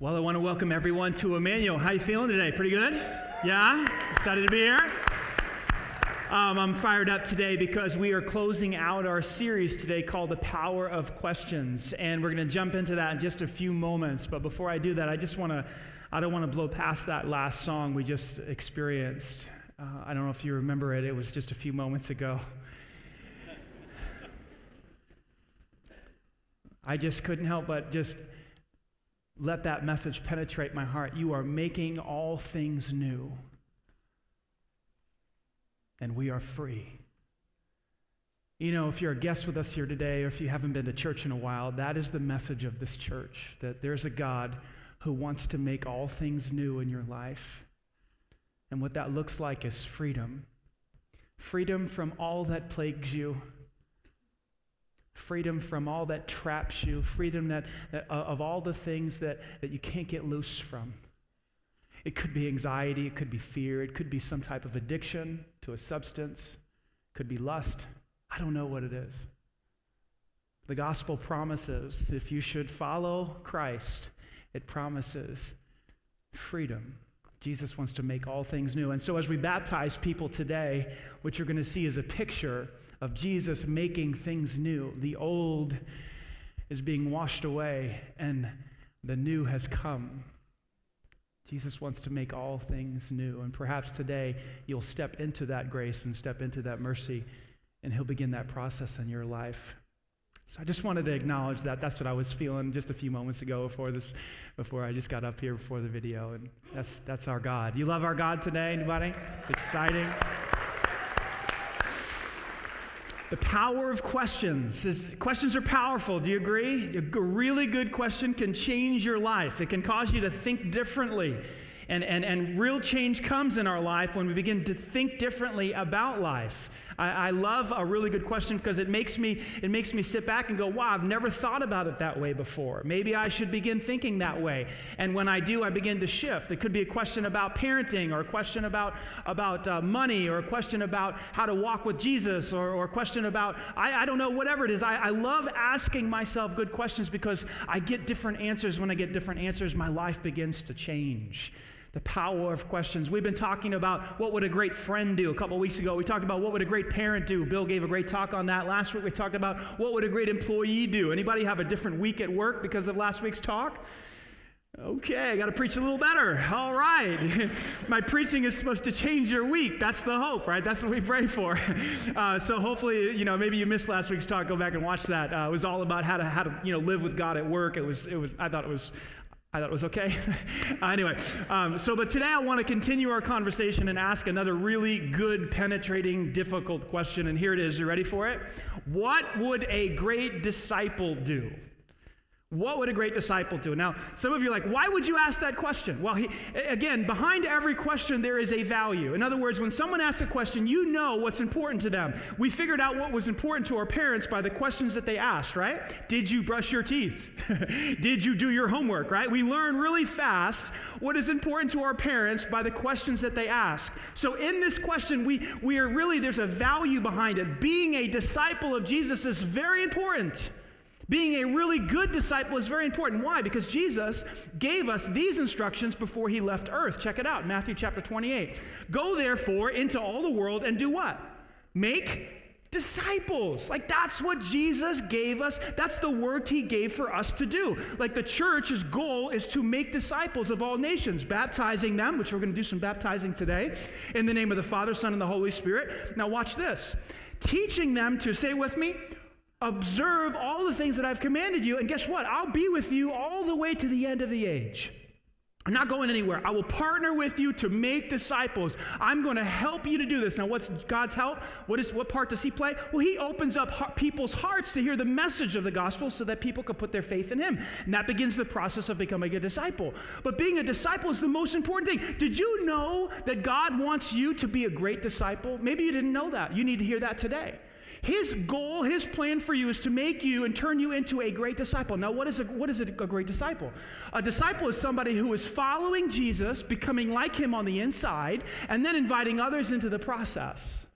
Well, I want to welcome everyone to Emmanuel. How you feeling today? Pretty good? Yeah? Excited to be here? Um, I'm fired up today because we are closing out our series today called The Power of Questions. And we're going to jump into that in just a few moments. But before I do that, I just want to, I don't want to blow past that last song we just experienced. Uh, I don't know if you remember it, it was just a few moments ago. I just couldn't help but just let that message penetrate my heart. You are making all things new, and we are free. You know, if you're a guest with us here today, or if you haven't been to church in a while, that is the message of this church that there's a God who wants to make all things new in your life. And what that looks like is freedom freedom from all that plagues you freedom from all that traps you, freedom that, that uh, of all the things that, that you can't get loose from. It could be anxiety, it could be fear, it could be some type of addiction to a substance, it could be lust. I don't know what it is. The gospel promises if you should follow Christ, it promises freedom. Jesus wants to make all things new. And so, as we baptize people today, what you're going to see is a picture of Jesus making things new. The old is being washed away, and the new has come. Jesus wants to make all things new. And perhaps today you'll step into that grace and step into that mercy, and He'll begin that process in your life. So I just wanted to acknowledge that. That's what I was feeling just a few moments ago before this, before I just got up here before the video. And that's that's our God. You love our God today, anybody? It's exciting. The power of questions. Is, questions are powerful. Do you agree? A really good question can change your life. It can cause you to think differently. And, and, and real change comes in our life when we begin to think differently about life. I, I love a really good question because it makes me it makes me sit back and go, wow, I've never thought about it that way before. Maybe I should begin thinking that way. And when I do, I begin to shift. It could be a question about parenting, or a question about about uh, money, or a question about how to walk with Jesus, or, or a question about I, I don't know whatever it is. I, I love asking myself good questions because I get different answers. When I get different answers, my life begins to change the power of questions. We've been talking about what would a great friend do. A couple weeks ago, we talked about what would a great parent do. Bill gave a great talk on that. Last week, we talked about what would a great employee do. Anybody have a different week at work because of last week's talk? Okay, I got to preach a little better. All right. My preaching is supposed to change your week. That's the hope, right? That's what we pray for. Uh, so hopefully, you know, maybe you missed last week's talk. Go back and watch that. Uh, it was all about how to how to you know live with God at work. It was it was. I thought it was I thought it was okay. uh, anyway, um, so but today I want to continue our conversation and ask another really good, penetrating, difficult question. And here it is. You ready for it? What would a great disciple do? What would a great disciple do? Now, some of you are like, why would you ask that question? Well, he, again, behind every question, there is a value. In other words, when someone asks a question, you know what's important to them. We figured out what was important to our parents by the questions that they asked, right? Did you brush your teeth? Did you do your homework, right? We learn really fast what is important to our parents by the questions that they ask. So, in this question, we, we are really, there's a value behind it. Being a disciple of Jesus is very important. Being a really good disciple is very important. Why? Because Jesus gave us these instructions before he left earth. Check it out Matthew chapter 28. Go therefore into all the world and do what? Make disciples. Like that's what Jesus gave us. That's the work he gave for us to do. Like the church's goal is to make disciples of all nations, baptizing them, which we're going to do some baptizing today, in the name of the Father, Son, and the Holy Spirit. Now watch this. Teaching them to say with me, observe all the things that I've commanded you, and guess what? I'll be with you all the way to the end of the age. I'm not going anywhere. I will partner with you to make disciples. I'm going to help you to do this. Now, what's God's help? What is what part does He play? Well, He opens up people's hearts to hear the message of the gospel, so that people can put their faith in Him, and that begins the process of becoming a disciple. But being a disciple is the most important thing. Did you know that God wants you to be a great disciple? Maybe you didn't know that. You need to hear that today. His goal, his plan for you is to make you and turn you into a great disciple. Now, what is a, what is a, great disciple? A disciple is somebody who is following Jesus, becoming like him on the inside, and then inviting others into the process.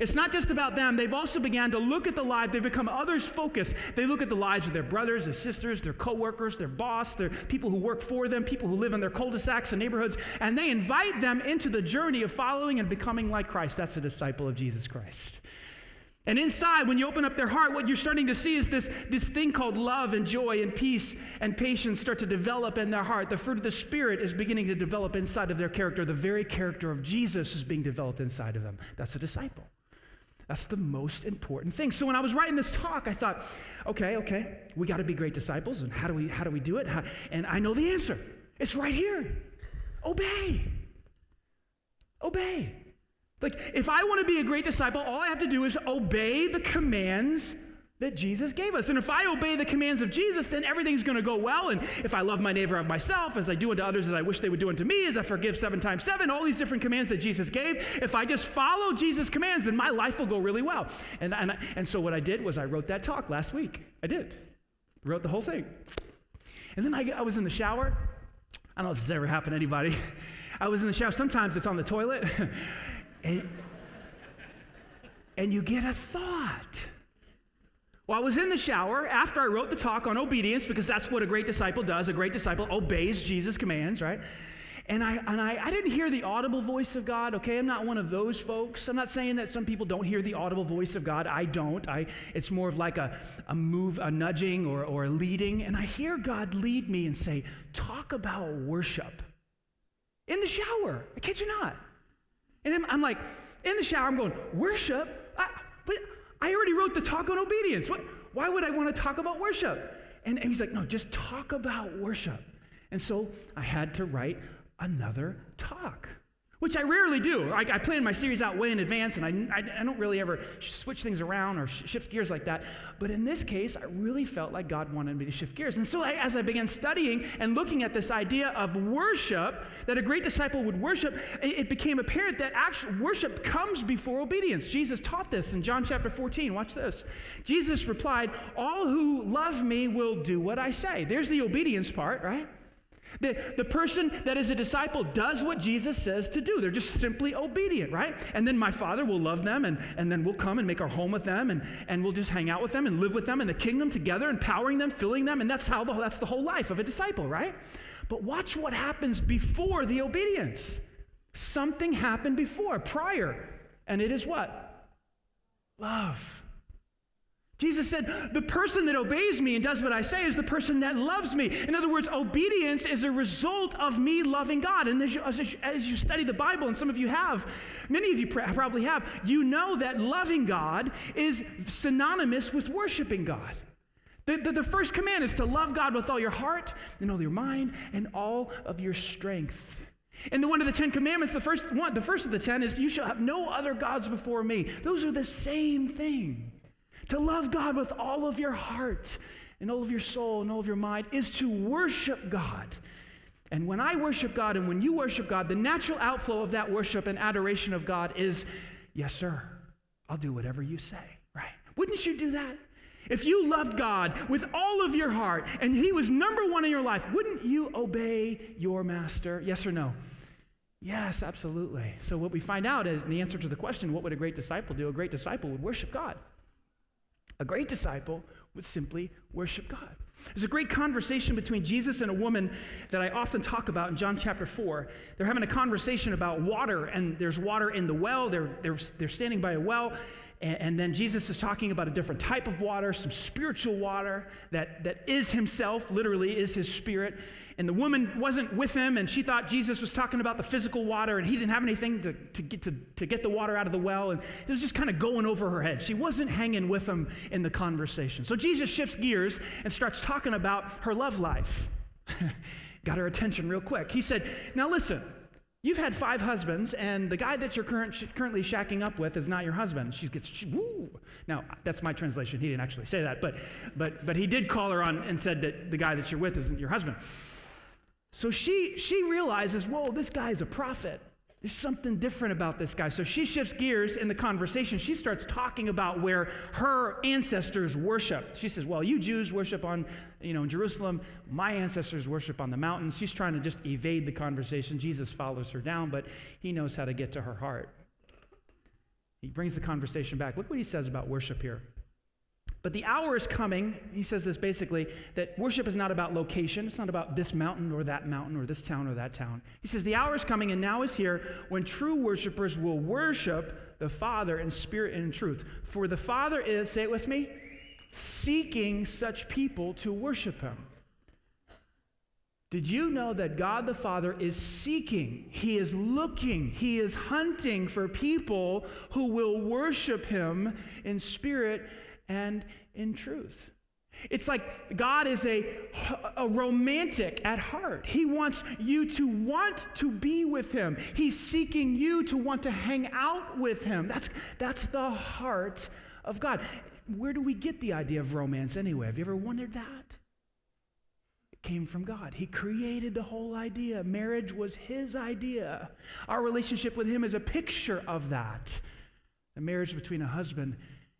It's not just about them. They've also began to look at the life. They become others focused. They look at the lives of their brothers, their sisters, their coworkers, their boss, their people who work for them, people who live in their cul-de-sacs and neighborhoods, and they invite them into the journey of following and becoming like Christ. That's a disciple of Jesus Christ. And inside, when you open up their heart, what you're starting to see is this, this thing called love and joy and peace and patience start to develop in their heart. The fruit of the Spirit is beginning to develop inside of their character. The very character of Jesus is being developed inside of them. That's a disciple. That's the most important thing. So when I was writing this talk, I thought, okay, okay, we got to be great disciples, and how do we how do we do it? How, and I know the answer. It's right here. Obey. Obey. Like, if I want to be a great disciple, all I have to do is obey the commands that Jesus gave us. And if I obey the commands of Jesus, then everything's going to go well. And if I love my neighbor of myself, as I do unto others as I wish they would do unto me, as I forgive seven times seven, all these different commands that Jesus gave, if I just follow Jesus' commands, then my life will go really well. And, and, and so what I did was I wrote that talk last week. I did. Wrote the whole thing. And then I, I was in the shower. I don't know if this has ever happened to anybody. I was in the shower. Sometimes it's on the toilet. And, and you get a thought. Well, I was in the shower after I wrote the talk on obedience, because that's what a great disciple does. A great disciple obeys Jesus' commands, right? And I, and I, I didn't hear the audible voice of God, okay? I'm not one of those folks. I'm not saying that some people don't hear the audible voice of God. I don't. I, it's more of like a, a move, a nudging or, or a leading. And I hear God lead me and say, talk about worship in the shower. I kid you not. And then I'm like, in the shower, I'm going, worship? I, but I already wrote the talk on obedience. What, why would I want to talk about worship? And, and he's like, no, just talk about worship. And so I had to write another talk which I rarely do. I, I, plan my series out way in advance, and I, I, I don't really ever switch things around or sh- shift gears like that. But in this case, I really felt like God wanted me to shift gears. And so I, as I began studying and looking at this idea of worship, that a great disciple would worship, it, it became apparent that actual worship comes before obedience. Jesus taught this in John chapter 14. Watch this. Jesus replied, All who love me will do what I say. There's the obedience part, right? The, the person that is a disciple does what Jesus says to do. They're just simply obedient, right? And then my Father will love them, and, and then we'll come and make our home with them, and, and we'll just hang out with them and live with them in the kingdom together, empowering them, filling them. And that's how the, that's the whole life of a disciple, right? But watch what happens before the obedience. Something happened before, prior. And it is what? Love. Jesus said, The person that obeys me and does what I say is the person that loves me. In other words, obedience is a result of me loving God. And as you, as you, study the Bible, and some of you have, many of you probably have, you know that loving God is synonymous with worshiping God. The, the, the, first command is to love God with all your heart and all your mind and all of your strength. And the one of the Ten Commandments, the first one, the first of the ten is you shall have no other gods before me. Those are the same thing. To love God with all of your heart and all of your soul and all of your mind is to worship God. And when I worship God and when you worship God, the natural outflow of that worship and adoration of God is, yes, sir, I'll do whatever you say, right? Wouldn't you do that? If you loved God with all of your heart and He was number one in your life, wouldn't you obey your master? Yes or no? Yes, absolutely. So, what we find out is the answer to the question, what would a great disciple do? A great disciple would worship God. A great disciple would simply worship God. There's a great conversation between Jesus and a woman that I often talk about in John chapter 4. They're having a conversation about water, and there's water in the well. They're, they're, they're standing by a well, and, and then Jesus is talking about a different type of water, some spiritual water that, that is himself, literally, is his spirit and the woman wasn't with him, and she thought Jesus was talking about the physical water, and he didn't have anything to, to, get, to, to get the water out of the well, and it was just kind of going over her head. She wasn't hanging with him in the conversation. So Jesus shifts gears and starts talking about her love life. Got her attention real quick. He said, Now listen, You've had five husbands, and the guy that you're current, currently shacking up with is not your husband. She gets, she, woo. Now, that's my translation. He didn't actually say that, but, but, but he did call her on and said that the guy that you're with isn't your husband. So she, she realizes, whoa, this guy's a prophet. There's something different about this guy. So she shifts gears in the conversation. She starts talking about where her ancestors worship. She says, Well, you Jews worship on, you know, in Jerusalem. My ancestors worship on the mountains. She's trying to just evade the conversation. Jesus follows her down, but he knows how to get to her heart. He brings the conversation back. Look what he says about worship here. But the hour is coming, he says this basically, that worship is not about location. It's not about this mountain or that mountain or this town or that town. He says, The hour is coming and now is here when true worshipers will worship the Father in spirit and in truth. For the Father is, say it with me, seeking such people to worship him. Did you know that God the Father is seeking, He is looking, He is hunting for people who will worship Him in spirit and in truth? It's like God is a, a romantic at heart. He wants you to want to be with Him. He's seeking you to want to hang out with Him. That's, that's the heart of God. Where do we get the idea of romance anyway? Have you ever wondered that? It came from God. He created the whole idea. Marriage was His idea. Our relationship with Him is a picture of that. The marriage between a husband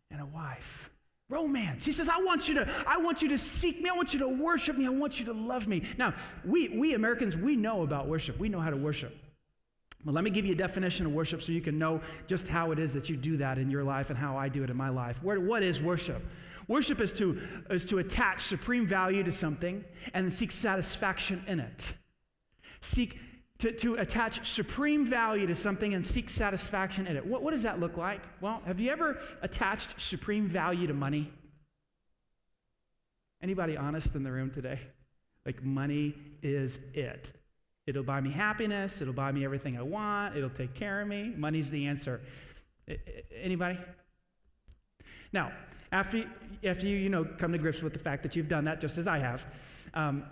and a wife. Romance. He says, I want you to, I want you to seek me. I want you to worship me. I want you to love me. Now, we, we Americans, we know about worship. We know how to worship. Well, let me give you a definition of worship so you can know just how it is that you do that in your life and how I do it in my life. What is worship? Worship is to, is to attach supreme value to something and seek satisfaction in it. Seek to, to attach supreme value to something and seek satisfaction in it. What, what does that look like? Well, have you ever attached supreme value to money? Anybody honest in the room today? Like, money is it. It'll buy me happiness. It'll buy me everything I want. It'll take care of me. Money's the answer. Anybody? Now, after, after you, you know, come to grips with the fact that you've done that, just as I have, um,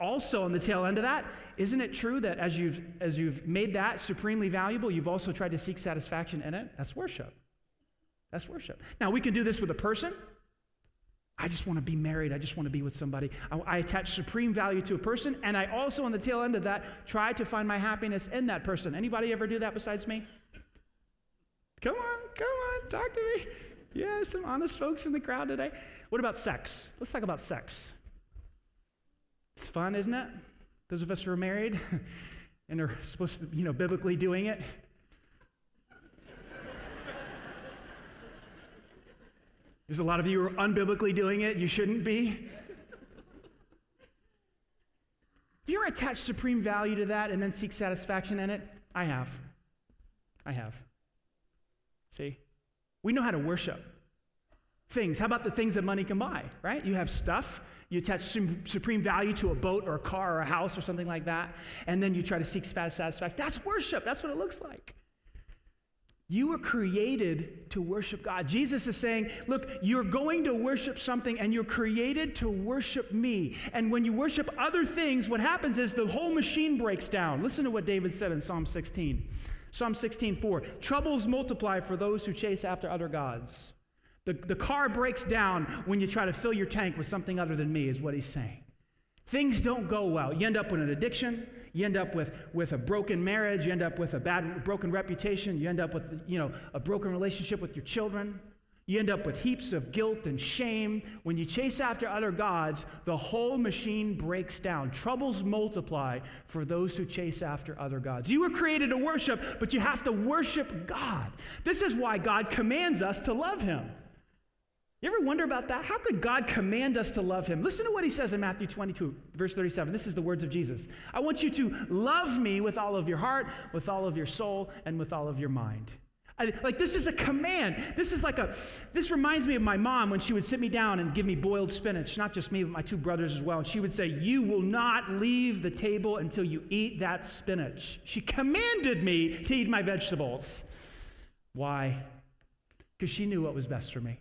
also on the tail end of that, isn't it true that as you've, as you've made that supremely valuable, you've also tried to seek satisfaction in it? That's worship. That's worship. Now, we can do this with a person. I just want to be married. I just want to be with somebody. I, I, attach supreme value to a person, and I also, on the tail end of that, try to find my happiness in that person. Anybody ever do that besides me? Come on, come on, talk to me. Yeah, some honest folks in the crowd today. What about sex? Let's talk about sex. It's fun, isn't it? Those of us who are married and are supposed to, you know, biblically doing it. There's a lot of you who are unbiblically doing it. You shouldn't be. Have you ever attached supreme value to that and then seek satisfaction in it? I have. I have. See? We know how to worship things. How about the things that money can buy, right? You have stuff, you attach supreme value to a boat or a car or a house or something like that, and then you try to seek satisfaction. That's worship. That's what it looks like. You were created to worship God. Jesus is saying, Look, you're going to worship something and you're created to worship me. And when you worship other things, what happens is the whole machine breaks down. Listen to what David said in Psalm 16. Psalm 16, 4. Troubles multiply for those who chase after other gods. The, the car breaks down when you try to fill your tank with something other than me, is what he's saying. Things don't go well. You end up with an addiction. You end up with, with a broken marriage. You end up with a bad, broken reputation. You end up with, you know, a broken relationship with your children. You end up with heaps of guilt and shame. When you chase after other gods, the whole machine breaks down. Troubles multiply for those who chase after other gods. You were created to worship, but you have to worship God. This is why God commands us to love Him. You ever wonder about that? How could God command us to love Him? Listen to what He says in Matthew 22, verse 37. This is the words of Jesus. I want you to love me with all of your heart, with all of your soul, and with all of your mind. I, like this is a command. This is like a. This reminds me of my mom when she would sit me down and give me boiled spinach. Not just me, but my two brothers as well. And she would say, "You will not leave the table until you eat that spinach." She commanded me to eat my vegetables. Why? Because she knew what was best for me.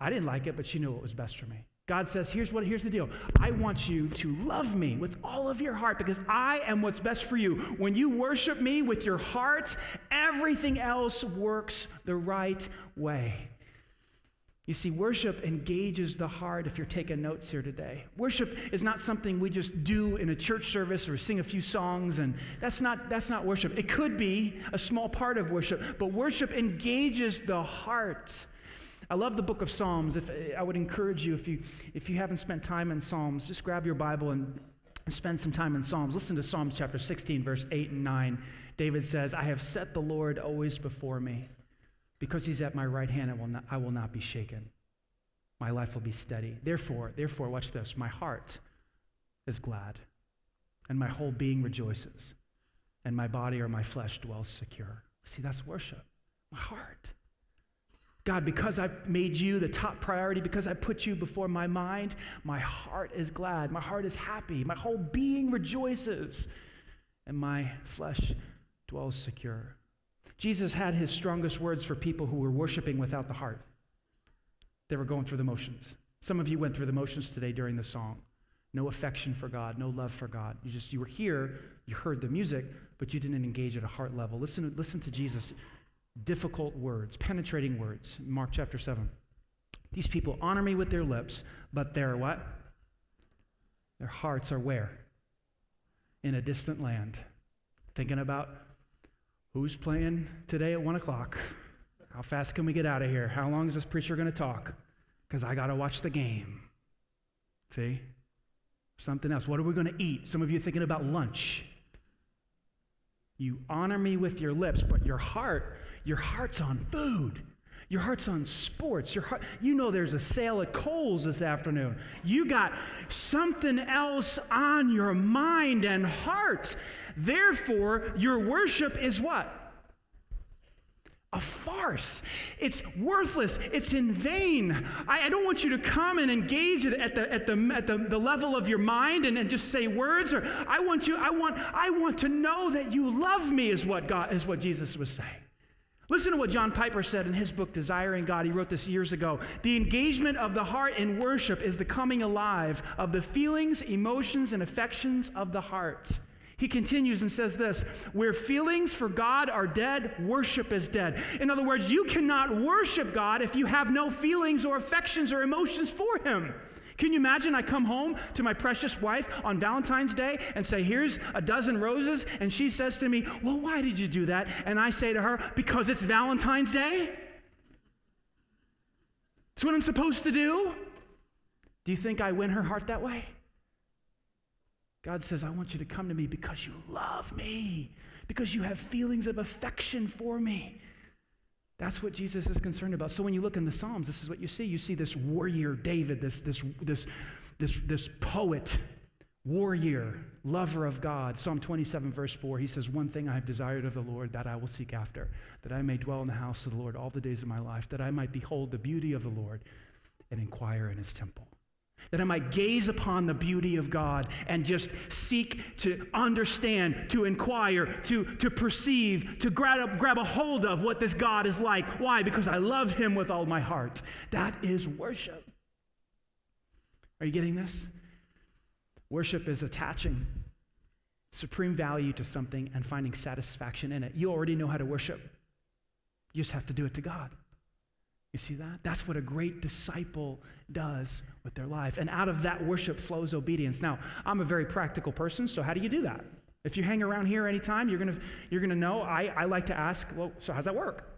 I didn't like it, but she knew what was best for me. God says, here's what here's the deal. I want you to love me with all of your heart because I am what's best for you. When you worship me with your heart, everything else works the right way. You see, worship engages the heart if you're taking notes here today. Worship is not something we just do in a church service or sing a few songs, and that's not, that's not worship. It could be a small part of worship, but worship engages the heart. I love the book of Psalms. If I would encourage you, if you if you haven't spent time in Psalms, just grab your Bible and spend some time in Psalms. Listen to Psalms chapter 16, verse 8 and 9. David says, I have set the Lord always before me. Because he's at my right hand, I will not, I will not be shaken. My life will be steady. Therefore, therefore, watch this. My heart is glad, and my whole being rejoices, and my body or my flesh dwells secure. See, that's worship. My heart. God, because I've made you the top priority, because I put you before my mind, my heart is glad. My heart is happy. My whole being rejoices, and my flesh dwells secure. Jesus had his strongest words for people who were worshiping without the heart. They were going through the motions. Some of you went through the motions today during the song. No affection for God, no love for God. You just you were here, you heard the music, but you didn't engage at a heart level. Listen, listen to Jesus difficult words, penetrating words. Mark chapter 7. These people honor me with their lips, but their what? Their hearts are where? In a distant land. Thinking about who's playing today at 1 o'clock. How fast can we get out of here? How long is this preacher going to talk? Because I got to watch the game. See? Something else. What are we going to eat? Some of you thinking about lunch. You honor me with your lips, but your heart your heart's on food. Your heart's on sports. Your heart, you know there's a sale at Kohl's this afternoon. You got something else on your mind and heart. Therefore, your worship is what? a farce. It's worthless. It's in vain. I, I, don't want you to come and engage at the, at the, at the, the level of your mind and, and just say words. Or I want you, I want, I want to know that you love me is what God is what Jesus was saying. Listen to what John Piper said in his book, Desiring God. He wrote this years ago. The engagement of the heart in worship is the coming alive of the feelings, emotions, and affections of the heart. He continues and says this Where feelings for God are dead, worship is dead. In other words, you cannot worship God if you have no feelings or affections or emotions for Him. Can you imagine I come home to my precious wife on Valentine's Day and say, Here's a dozen roses, and she says to me, Well, why did you do that? And I say to her, Because it's Valentine's Day? It's what I'm supposed to do? Do you think I win her heart that way? God says, I want you to come to me because you love me, because you have feelings of affection for me. That's what Jesus is concerned about. So when you look in the Psalms, this is what you see. You see this warrior David, this, this, this, this, this poet, warrior, lover of God. Psalm 27, verse 4, he says, One thing I have desired of the Lord, that I will seek after, that I may dwell in the house of the Lord all the days of my life, that I might behold the beauty of the Lord and inquire in his temple that I might gaze upon the beauty of God and just seek to understand, to inquire, to, to perceive, to grab, grab a hold of what this God is like. Why? Because I love Him with all my heart. That is worship. Are you getting this? Worship is attaching supreme value to something and finding satisfaction in it. You already know how to worship, you just have to do it to God. You see that? That's what a great disciple does with their life. And out of that worship flows obedience. Now, I'm a very practical person, so how do you do that? If you hang around here anytime, you're gonna, you're gonna know. I, I like to ask, well, so how's that work?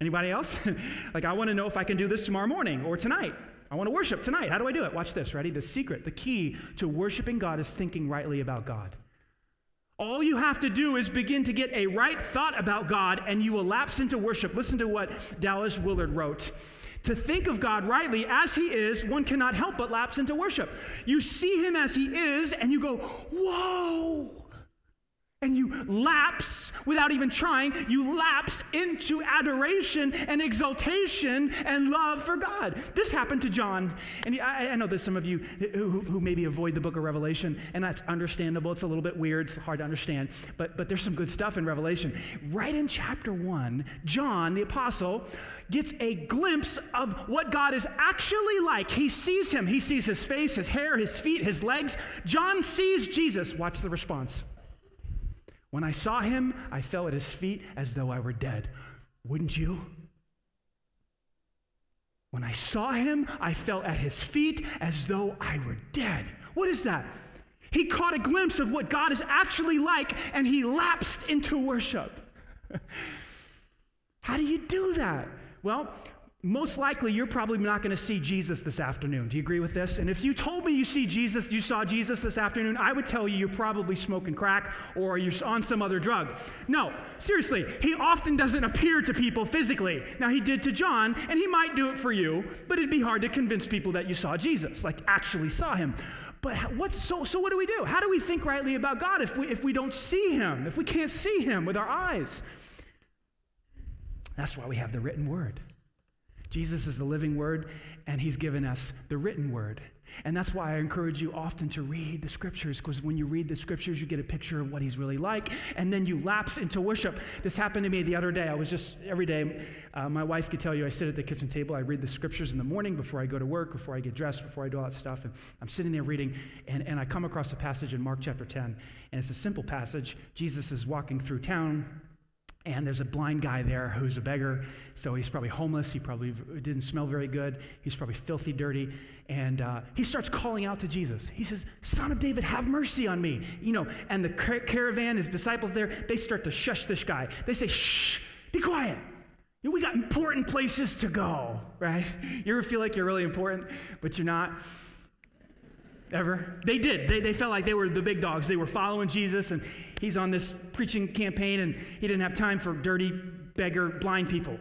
Anybody else? like, I wanna know if I can do this tomorrow morning or tonight. I wanna worship tonight. How do I do it? Watch this, ready? The secret, the key to worshiping God is thinking rightly about God. All you have to do is begin to get a right thought about God and you will lapse into worship. Listen to what Dallas Willard wrote. To think of God rightly as He is, one cannot help but lapse into worship. You see Him as He is and you go, Whoa! And you lapse without even trying, you lapse into adoration and exaltation and love for God. This happened to John. And I, I know there's some of you who, who, maybe avoid the book of Revelation, and that's understandable. It's a little bit weird, it's hard to understand, but, but there's some good stuff in Revelation. Right in chapter one, John, the apostle, gets a glimpse of what God is actually like. He sees him, he sees his face, his hair, his feet, his legs. John sees Jesus. Watch the response. When I saw him, I fell at his feet as though I were dead. Wouldn't you? When I saw him, I fell at his feet as though I were dead. What is that? He caught a glimpse of what God is actually like and he lapsed into worship. How do you do that? Well, most likely you're probably not going to see Jesus this afternoon. Do you agree with this? And if you told me you see Jesus, you saw Jesus this afternoon, I would tell you you're probably smoking crack or you're on some other drug. No, seriously, he often doesn't appear to people physically. Now he did to John, and he might do it for you, but it'd be hard to convince people that you saw Jesus, like actually saw him. But what's so so what do we do? How do we think rightly about God if we if we don't see him, if we can't see him with our eyes? That's why we have the written word. Jesus is the living word, and he's given us the written word. And that's why I encourage you often to read the scriptures, because when you read the scriptures, you get a picture of what he's really like, and then you lapse into worship. This happened to me the other day. I was just, every day, uh, my wife could tell you, I sit at the kitchen table, I read the scriptures in the morning before I go to work, before I get dressed, before I do all that stuff, and I'm sitting there reading, and, and I come across a passage in Mark chapter 10, and it's a simple passage. Jesus is walking through town, and there's a blind guy there who's a beggar. So he's probably homeless. He probably didn't smell very good. He's probably filthy, dirty. And uh, he starts calling out to Jesus. He says, Son of David, have mercy on me. You know, and the car- caravan, his disciples there, they start to shush this guy. They say, Shh, be quiet. We got important places to go, right? You ever feel like you're really important, but you're not? Ever? They did. They, they felt like they were the big dogs. They were following Jesus, and he's on this preaching campaign, and he didn't have time for dirty, beggar, blind people.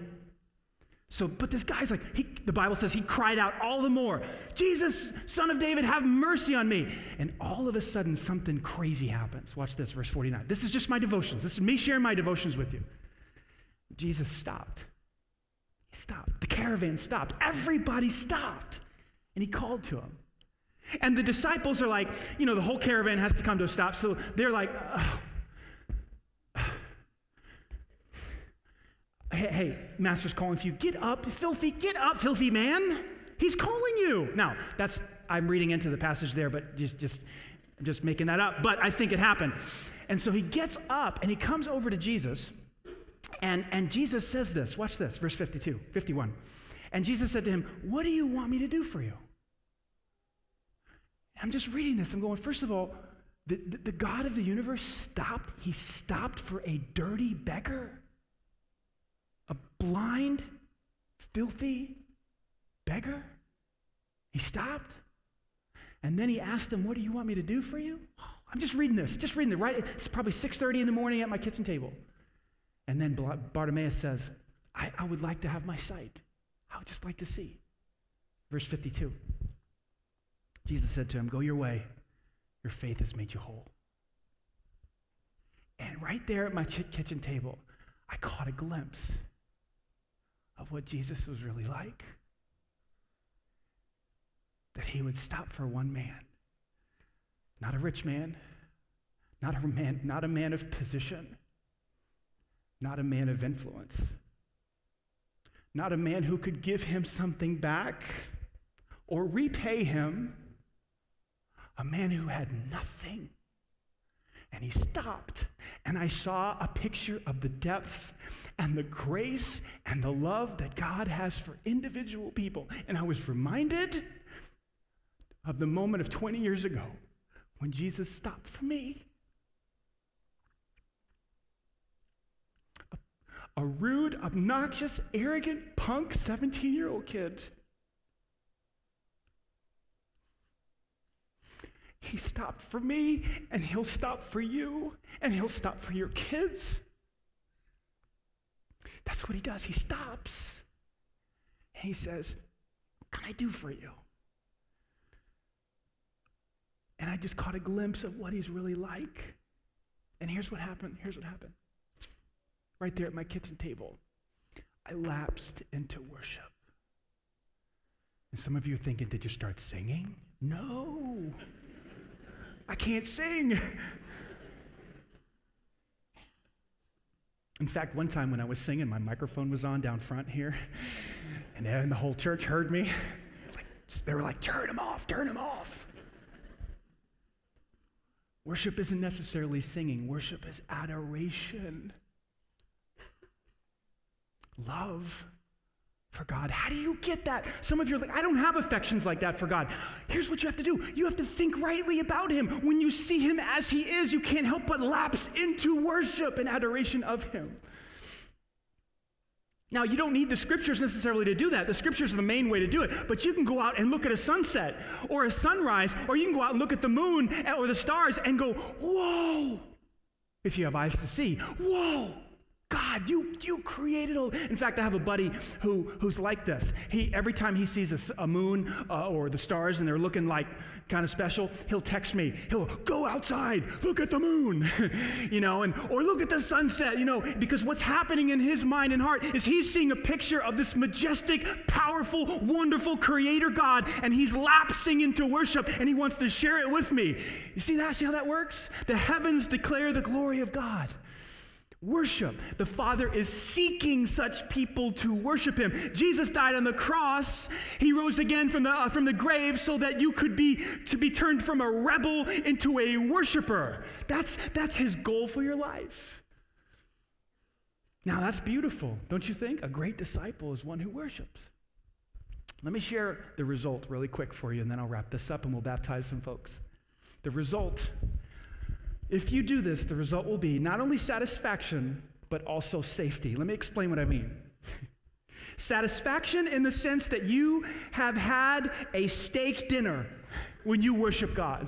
So, but this guy's like, he, the Bible says he cried out all the more, Jesus, son of David, have mercy on me. And all of a sudden, something crazy happens. Watch this, verse 49. This is just my devotions. This is me sharing my devotions with you. Jesus stopped. He stopped. The caravan stopped. Everybody stopped. And he called to him. And the disciples are like, you know, the whole caravan has to come to a stop. So they're like, oh. Hey, hey, master's calling for you. Get up, filthy, get up, filthy man. He's calling you. Now, that's, I'm reading into the passage there, but just, just, I'm just making that up. But I think it happened. And so he gets up and he comes over to Jesus. And, and Jesus says this. Watch this, verse 52, 51. And Jesus said to him, What do you want me to do for you? I'm just reading this. I'm going, first of all, the, the, the, God of the universe stopped. He stopped for a dirty beggar, blind, filthy beggar. He stopped. And then he asked him, What do you want me to do for you? I'm just reading this, just reading it, right? It's probably 6:30 in the morning at my kitchen table. And then Bartimaeus says, I, I would like to have my sight. I would just like to see. Verse 52. Jesus said to him, Go your way. Your faith has made you whole. And right there at my kitchen table, I caught a glimpse of what Jesus was really like. That he would stop for one man, not a rich man, not a man, not a man of position, not a man of influence, not a man who could give him something back or repay him a man who had nothing. And he stopped, and I saw a picture of the depth and the grace and the love that God has for individual people. And I was reminded of the moment of 20 years ago when Jesus stopped for me. A, a rude, obnoxious, arrogant, punk 17 year old kid He stopped for me, and He'll stop for you, and He'll stop for your kids. That's what He does. He stops. And He says, What can I do for you? And I just caught a glimpse of what He's really like. And here's what happened. Here's what happened. Right there at my kitchen table, I lapsed into worship. And some of you are thinking, did you start singing? No. I can't sing. In fact, one time when I was singing, my microphone was on down front here, and the whole church heard me. they were like, turn him off, turn him off. Worship isn't necessarily singing, worship is adoration, love for God. How do you get that? Some of you are like, I don't have affections like that for God. Here's what you have to do you have to think rightly about Him. When you see Him as He is, you can't help but lapse into worship and adoration of Him. Now, you don't need the scriptures necessarily to do that. The scriptures are the main way to do it. But you can go out and look at a sunset or a sunrise, or you can go out and look at the moon or the stars and go, whoa, if you have eyes to see, whoa. God, you, you created all. In fact, I have a buddy who, who's like this. He, every time he sees a, a moon uh, or the stars and they're looking like kind of special, he'll text me. He'll go outside, look at the moon, you know, and or look at the sunset, you know, because what's happening in his mind and heart is he's seeing a picture of this majestic, powerful, wonderful creator God, and he's lapsing into worship and he wants to share it with me. You see that? See how that works? The heavens declare the glory of God. Worship. The Father is seeking such people to worship Him. Jesus died on the cross. He rose again from the, uh, from the grave so that you could be to be turned from a rebel into a worshiper. That's, that's His goal for your life. Now, that's beautiful, don't you think? A great disciple is one who worships. Let me share the result really quick for you, and then I'll wrap this up and we'll baptize some folks. The result if you do this, the result will be not only satisfaction, but also safety. Let me explain what I mean. satisfaction in the sense that you have had a steak dinner when you worship God.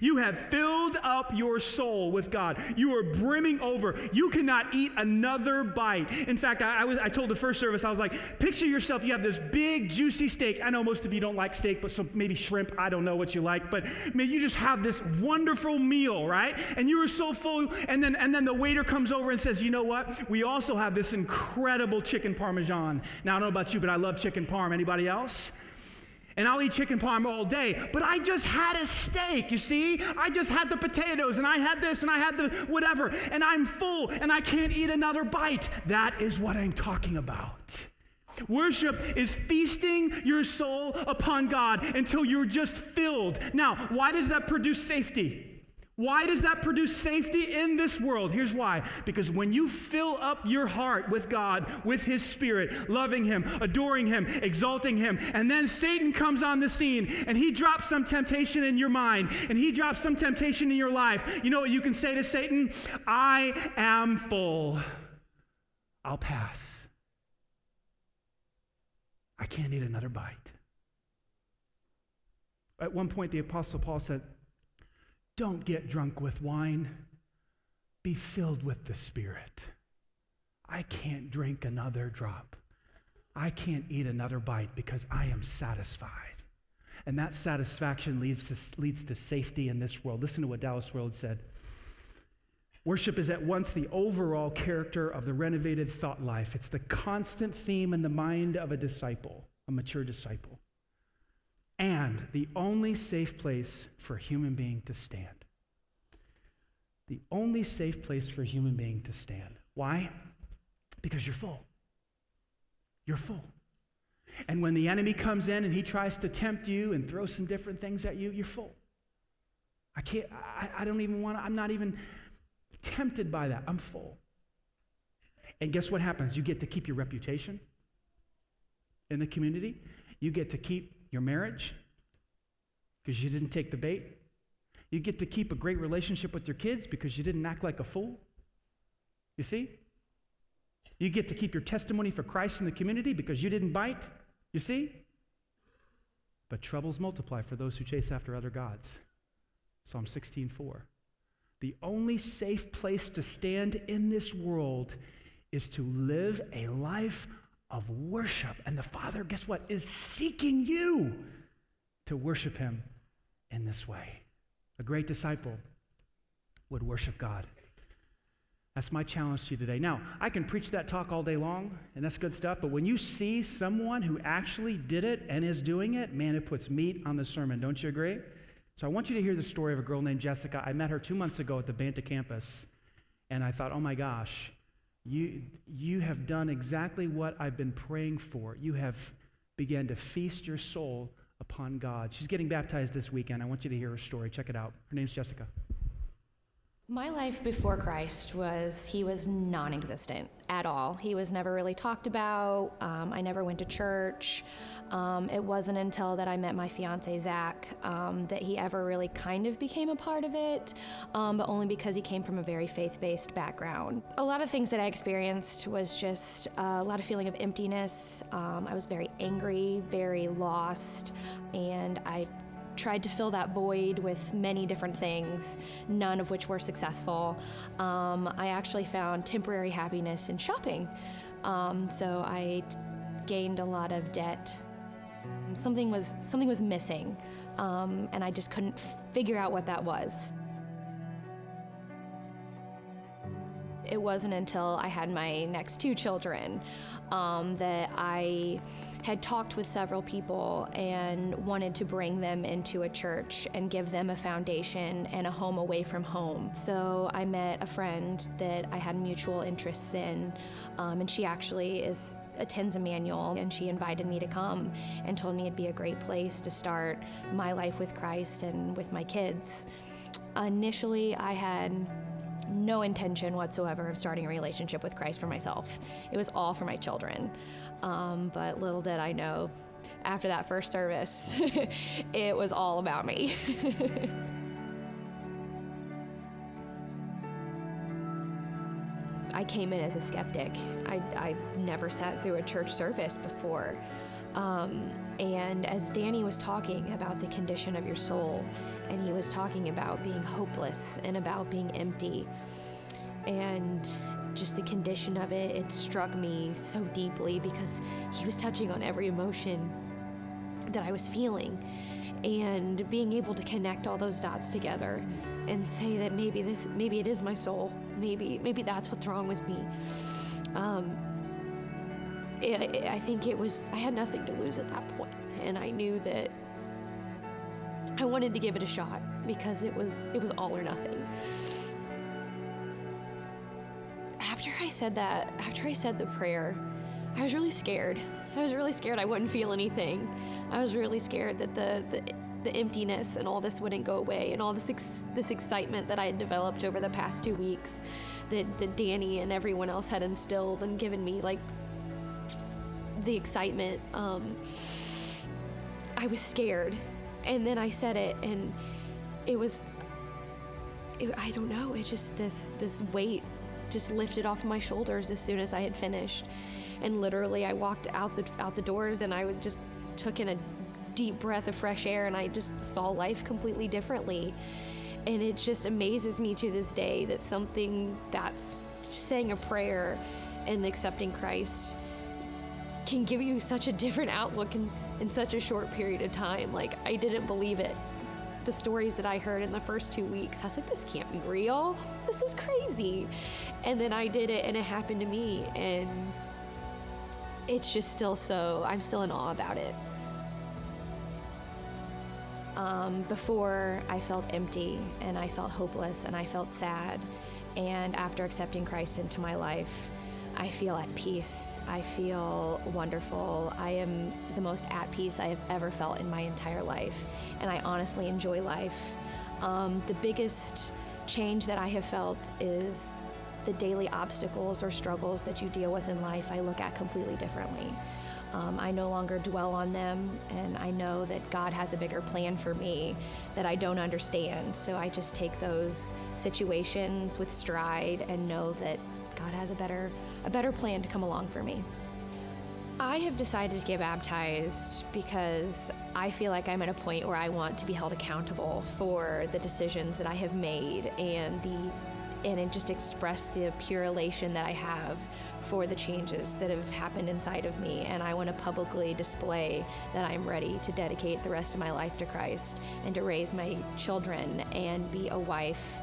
You have filled up your soul with God. You are brimming over. You cannot eat another bite. In fact, I, I, was, I told the first service, I was like, picture yourself, you have this big, juicy steak. I know most of you don't like steak, but so maybe shrimp. I don't know what you like, but man, you just have this wonderful meal, right? And you are so full, and then, and then the waiter comes over and says, you know what? We also have this incredible chicken parmesan. Now, I don't know about you, but I love chicken parm. Anybody else? And I'll eat chicken parm all day. But I just had a steak, you see? I just had the potatoes and I had this and I had the whatever, and I'm full and I can't eat another bite. That is what I'm talking about. Worship is feasting your soul upon God until you're just filled. Now, why does that produce safety? Why does that produce safety in this world? Here's why. Because when you fill up your heart with God, with His Spirit, loving Him, adoring Him, exalting Him, and then Satan comes on the scene and he drops some temptation in your mind and he drops some temptation in your life, you know what you can say to Satan? I am full. I'll pass. I can't eat another bite. At one point, the Apostle Paul said, don't get drunk with wine. Be filled with the Spirit. I can't drink another drop. I can't eat another bite because I am satisfied. And that satisfaction leads to, leads to safety in this world. Listen to what Dallas Willard said. Worship is at once the overall character of the renovated thought life. It's the constant theme in the mind of a disciple, a mature disciple and the only safe place for a human being to stand. The only safe place for a human being to stand. Why? Because you're full. You're full. And when the enemy comes in and he tries to tempt you and throw some different things at you, you're full. I can't, I, I don't even want to, I'm not even tempted by that. I'm full. And guess what happens? You get to keep your reputation in the community. You get to keep your marriage because you didn't take the bait. You get to keep a great relationship with your kids because you didn't act like a fool. You see? You get to keep your testimony for Christ in the community because you didn't bite. You see? But troubles multiply for those who chase after other gods. Psalm 16:4. The only safe place to stand in this world is to live a life of worship. And the Father, guess what, is seeking you to worship Him in this way. A great disciple would worship God. That's my challenge to you today. Now, I can preach that talk all day long, and that's good stuff, but when you see someone who actually did it and is doing it, man, it puts meat on the sermon. Don't you agree? So I want you to hear the story of a girl named Jessica. I met her two months ago at the Banta campus, and I thought, oh my gosh, you, you have done exactly what I've been praying for. You have began to feast your soul upon God. She's getting baptized this weekend. I want you to hear her story. Check it out. Her name's Jessica. My life before Christ was, he was non existent at all. He was never really talked about. Um, I never went to church. Um, it wasn't until that I met my fiance, Zach, um, that he ever really kind of became a part of it, um, but only because he came from a very faith based background. A lot of things that I experienced was just a lot of feeling of emptiness. Um, I was very angry, very lost, and I tried to fill that void with many different things, none of which were successful. Um, I actually found temporary happiness in shopping. Um, so I t- gained a lot of debt. Something was something was missing, um, and I just couldn't f- figure out what that was. It wasn't until I had my next two children um, that I had talked with several people and wanted to bring them into a church and give them a foundation and a home away from home. So I met a friend that I had mutual interests in, um, and she actually is attends Emmanuel, and she invited me to come and told me it'd be a great place to start my life with Christ and with my kids. Initially, I had no intention whatsoever of starting a relationship with Christ for myself. It was all for my children. Um, but little did I know, after that first service, it was all about me. I came in as a skeptic. I, I never sat through a church service before. Um, and as Danny was talking about the condition of your soul, and he was talking about being hopeless and about being empty, and just the condition of it, it struck me so deeply because he was touching on every emotion that I was feeling. And being able to connect all those dots together and say that maybe this, maybe it is my soul, maybe, maybe that's what's wrong with me. Um, it, I think it was, I had nothing to lose at that point, and I knew that I wanted to give it a shot because it was, it was all or nothing. After I said that, after I said the prayer, I was really scared. I was really scared I wouldn't feel anything. I was really scared that the, the the emptiness and all this wouldn't go away and all this ex- this excitement that I had developed over the past 2 weeks that that Danny and everyone else had instilled and given me like the excitement um, I was scared and then I said it and it was it, I don't know it just this this weight just lifted off my shoulders as soon as I had finished and literally I walked out the out the doors and I just took in a deep breath of fresh air and I just saw life completely differently. And it just amazes me to this day that something that's saying a prayer and accepting Christ can give you such a different outlook in, in such a short period of time. Like, I didn't believe it. The stories that I heard in the first two weeks, I was like, this can't be real. This is crazy. And then I did it and it happened to me. And it's just still so, I'm still in awe about it. Um, before, I felt empty and I felt hopeless and I felt sad. And after accepting Christ into my life, I feel at peace. I feel wonderful. I am the most at peace I have ever felt in my entire life. And I honestly enjoy life. Um, the biggest change that I have felt is the daily obstacles or struggles that you deal with in life, I look at completely differently. Um, I no longer dwell on them, and I know that God has a bigger plan for me that I don't understand. So I just take those situations with stride and know that God has a better a better plan to come along for me. I have decided to get baptized because I feel like I'm at a point where I want to be held accountable for the decisions that I have made and the and it just express the pure elation that I have for the changes that have happened inside of me. And I want to publicly display that I'm ready to dedicate the rest of my life to Christ and to raise my children and be a wife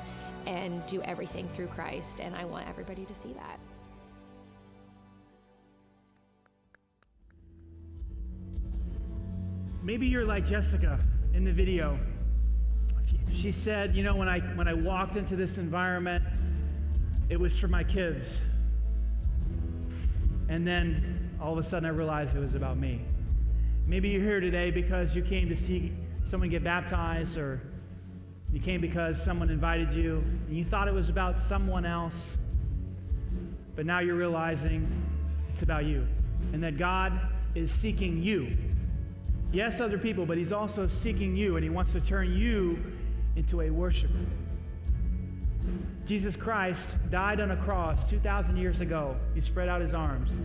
and do everything through Christ. And I want everybody to see that. Maybe you're like Jessica in the video. She said, you know, when I when I walked into this environment, it was for my kids. And then all of a sudden I realized it was about me. Maybe you're here today because you came to see someone get baptized or You came because someone invited you, and you thought it was about someone else, but now you're realizing it's about you, and that God is seeking you. Yes, other people, but He's also seeking you, and He wants to turn you into a worshiper. Jesus Christ died on a cross 2,000 years ago. He spread out His arms.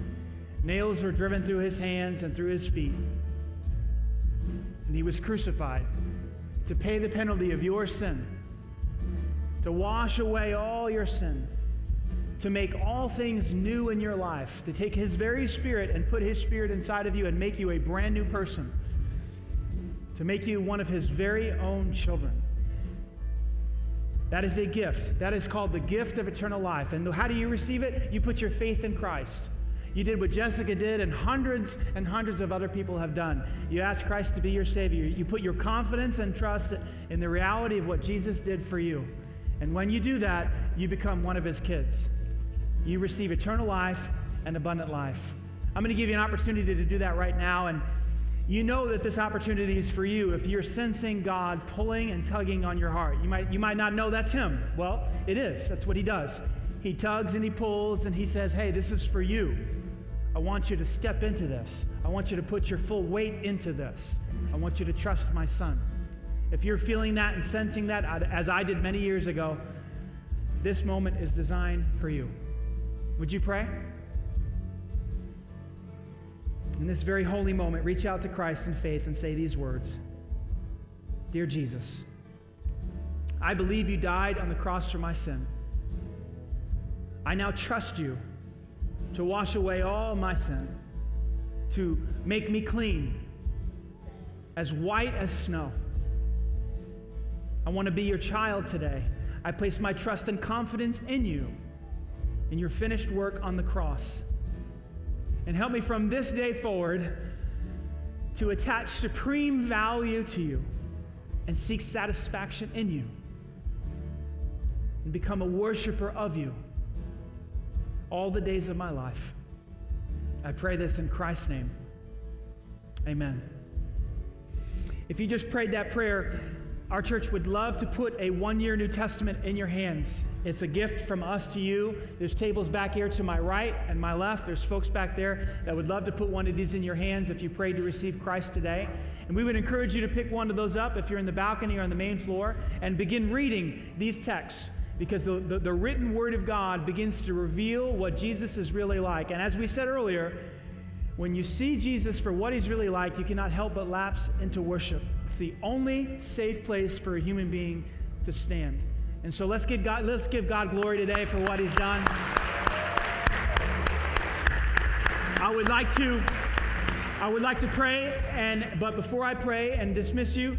Nails were driven through His hands and through His feet. And He was crucified to pay the penalty of your sin, to wash away all your sin, to make all things new in your life, to take His very Spirit and put His Spirit inside of you and make you a brand new person, to make you one of His very own children. That is a gift. That is called the gift of eternal life. And how do you receive it? You put your faith in Christ. You did what Jessica did, and hundreds and hundreds of other people have done. You ask Christ to be your Savior. You put your confidence and trust in the reality of what Jesus did for you. And when you do that, you become one of His kids. You receive eternal life and abundant life. I'm going to give you an opportunity to do that right now. And you know that this opportunity is for you if you're sensing God pulling and tugging on your heart. You might, you might not know that's Him. Well, it is. That's what He does. He tugs and He pulls and He says, Hey, this is for you. I want you to step into this. I want you to put your full weight into this. I want you to trust my Son. If you're feeling that and sensing that, as I did many years ago, this moment is designed for you. Would you pray? In this very holy moment, reach out to Christ in faith and say these words Dear Jesus, I believe you died on the cross for my sin. I now trust you to wash away all my sin, to make me clean, as white as snow. I want to be your child today. I place my trust and confidence in you, in your finished work on the cross and help me from this day forward to attach supreme value to you and seek satisfaction in you and become a worshiper of you all the days of my life. I pray this in Christ's name. Amen. If you just prayed that prayer, our church would love to put a one year New Testament in your hands. It's a gift from us to you. There's tables back here to my right and my left. There's folks back there that would love to put one of these in your hands if you prayed to receive Christ today. And we would encourage you to pick one of those up if you're in the balcony or on the main floor and begin reading these texts because the, the, the written word of God begins to reveal what Jesus is really like. And as we said earlier, when you see Jesus for what he's really like, you cannot help but lapse into worship. It's the only safe place for a human being to stand. And so let's give God, let's give God glory today for what he's done. I would like to I would like to pray and but before I pray and dismiss you,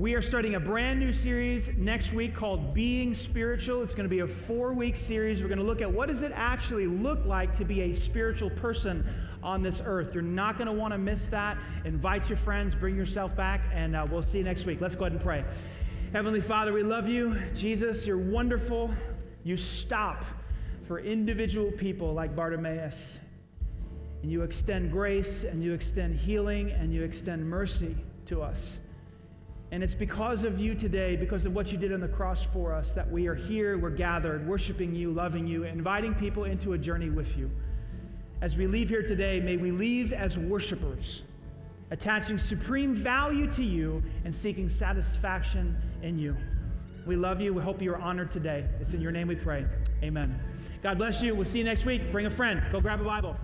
we are starting a brand new series next week called Being Spiritual. It's going to be a 4-week series. We're going to look at what does it actually look like to be a spiritual person on this earth. You're not going to want to miss that. Invite your friends, bring yourself back, and uh, we'll see you next week. Let's go ahead and pray. Heavenly Father, we love you. Jesus, you're wonderful. You stop for individual people like Bartimaeus. And you extend grace, and you extend healing, and you extend mercy to us. And it's because of you today, because of what you did on the cross for us, that we are here, we're gathered, worshiping you, loving you, inviting people into a journey with you. As we leave here today, may we leave as worshipers, attaching supreme value to you and seeking satisfaction in you. We love you. We hope you are honored today. It's in your name we pray. Amen. God bless you. We'll see you next week. Bring a friend. Go grab a Bible.